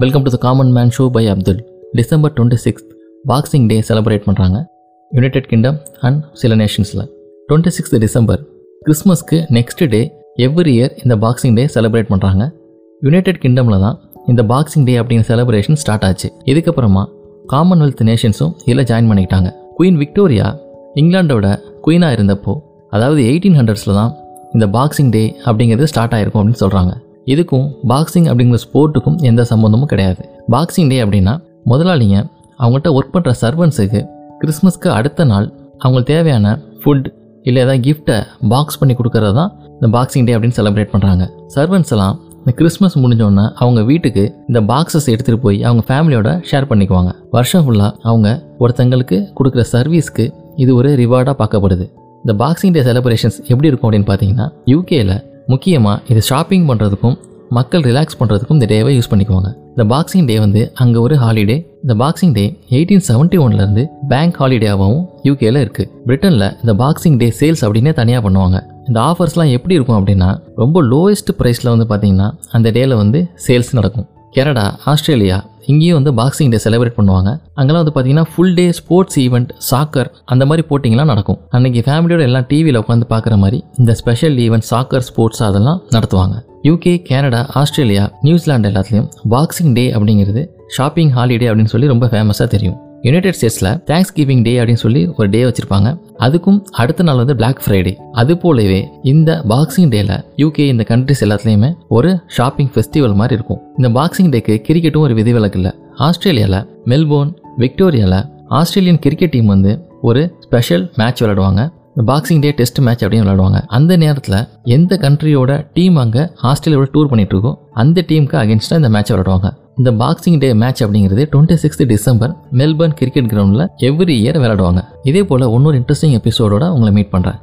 Welcome to the common man show by Abdul December twenty sixth boxing day celebrate பண்ணுறாங்க United Kingdom and சில நேஷன்ஸில் twenty sixth December கிறிஸ்மஸ்க்கு next day every year இந்த boxing day celebrate பண்ணுறாங்க United கிங்டமில் தான் இந்த boxing டே அப்படிங்கிற செலிப்ரேஷன் ஸ்டார்ட் ஆச்சு. இதுக்கப்புறமா காமன்வெல்த் நேஷன்ஸும் இதில் ஜாயின் பண்ணிக்கிட்டாங்க. குயின் விக்டோரியா இங்கிலாண்டோட குயினாக இருந்தப்போ அதாவது எயிட்டீன் ஹண்ட்ரட்ஸில் தான் இந்த பாக்ஸிங் டே அப்படிங்கிறது ஸ்டார்ட் ஆயிருக்கும் அப்படின்னு சொல்கிறாங்க இதுக்கும் பாக்ஸிங் அப்படிங்கிற ஸ்போர்ட்டுக்கும் எந்த சம்மந்தமும் கிடையாது. பாக்ஸிங் டே அப்படின்னா முதலாளிங்க அவங்கள்ட்ட ஒர்க் பண்ணுற சர்வன்ஸுக்கு கிறிஸ்மஸ்க்கு அடுத்த நாள் அவங்களுக்கு தேவையான ஃபுட் இல்லை ஏதாவது கிஃப்ட்டை பாக்ஸ் பண்ணி கொடுக்கறது தான் இந்த பாக்ஸிங் டே அப்படின்னு செலிப்ரேட் பண்ணுறாங்க சர்வன்ஸ் எல்லாம் இந்த கிறிஸ்மஸ் முடிஞ்சோடனே அவங்க வீட்டுக்கு இந்த பாக்ஸஸ் எடுத்துகிட்டு போய் அவங்க ஃபேமிலியோட ஷேர் பண்ணிக்குவாங்க. வருஷம் ஃபுல்லாக அவங்க ஒருத்தங்களுக்கு கொடுக்குற சர்வீஸ்க்கு இது ஒரு ரிவார்டாக பார்க்கப்படுது. இந்த பாக்ஸிங் டே செலிப்ரேஷன்ஸ் எப்படி இருக்கும் அப்படின்னு பார்த்தீங்கன்னா யூகேயில் முக்கியமாக இது ஷாப்பிங் பண்ணுறதுக்கும் மக்கள் ரிலாக்ஸ் பண்ணுறதுக்கும் இந்த டேவை யூஸ் பண்ணிக்குவாங்க. இந்த பாக்ஸிங் டே வந்து அங்கே ஒரு ஹாலிடே இந்த பாக்ஸிங் டே எயிட்டீன் செவன்ட்டி ஒன்லேருந்து பேங்க் ஹாலிடேவாகவும் யூகேல இருக்குது பிரிட்டனில் இந்த பாக்ஸிங் டே சேல்ஸ் அப்படின்னே தனியாக பண்ணுவாங்க. இந்த ஆஃபர்ஸ்லாம் எப்படி இருக்கும் அப்படின்னா ரொம்ப லோவஸ்ட் ப்ரைஸில் வந்து பார்த்தீங்கன்னா அந்த டேயில் வந்து சேல்ஸ் நடக்கும். கனடா ஆஸ்திரேலியா இங்கேயும் வந்து பாக்ஸிங் டே செலிப்ரேட் பண்ணுவாங்க. அங்கெல்லாம் வந்து பார்த்தீங்கன்னா full day sports event soccer அந்த மாதிரி போட்டிங்கெலாம் நடக்கும். அன்றைக்கி ஃபேமிலியோட எல்லாம் டிவியில் உட்காந்து பார்க்குற மாதிரி இந்த ஸ்பெஷல் ஈவெண்ட் சாக்கர் ஸ்போர்ட்ஸ் அதெல்லாம் நடத்துவாங்க. UK Canada Australia New Zealand எல்லாத்துலேயும் பாக்ஸிங் டே அப்படிங்கிறது ஷாப்பிங் ஹாலிடே அப்படின்னு சொல்லி ரொம்ப ஃபேமஸாக தெரியும். யுனைடெட் ஸ்டேட்ஸில் தேங்க்ஸ் கிவிங் டே அப்படின்னு சொல்லி ஒரு டே வச்சுருப்பாங்க. அதுக்கும் அடுத்த நாள் வந்து பிளாக் ஃப்ரைடே அது போலவே இந்த பாக்ஸிங் டேல யூகே இந்த கண்ட்ரிஸ் எல்லாத்துலேயுமே ஒரு ஷாப்பிங் ஃபெஸ்டிவல் மாதிரி இருக்கும். இந்த பாக்ஸிங் டேக்கு கிரிக்கெட்டும் ஒரு விதிவிலக்கு இல்லை. ஆஸ்திரேலியாவில் மெல்போர்ன் விக்டோரியாவில் ஆஸ்திரேலியன் கிரிக்கெட் டீம் வந்து ஒரு ஸ்பெஷல் மேட்ச் விளையாடுவாங்க. இந்த பாக்ஸிங் டே டெஸ்ட் மேட்ச் அப்படின்னு விளையாடுவாங்க. அந்த நேரத்தில் எந்த கண்ட்ரியோட டீம் அங்கே ஆஸ்திரேலியாவோட டூர் பண்ணிட்டு இருக்கோ அந்த டீமுக்கு அகேன்ஸ்டாக இந்த மேட்ச் விளையாடுவாங்க. இந்த பாக்ஸிங் டே மேட்ச் அப்படிங்கிறது twenty sixth December Melbourne cricket கிரவுண்டில் எவ்ரி இயர் விளையாடுவாங்க. இதே போல் இன்னொரு இன்ட்ரெஸ்டிங் எபிசோடோட உங்களை மீட் பண்ணுறேன்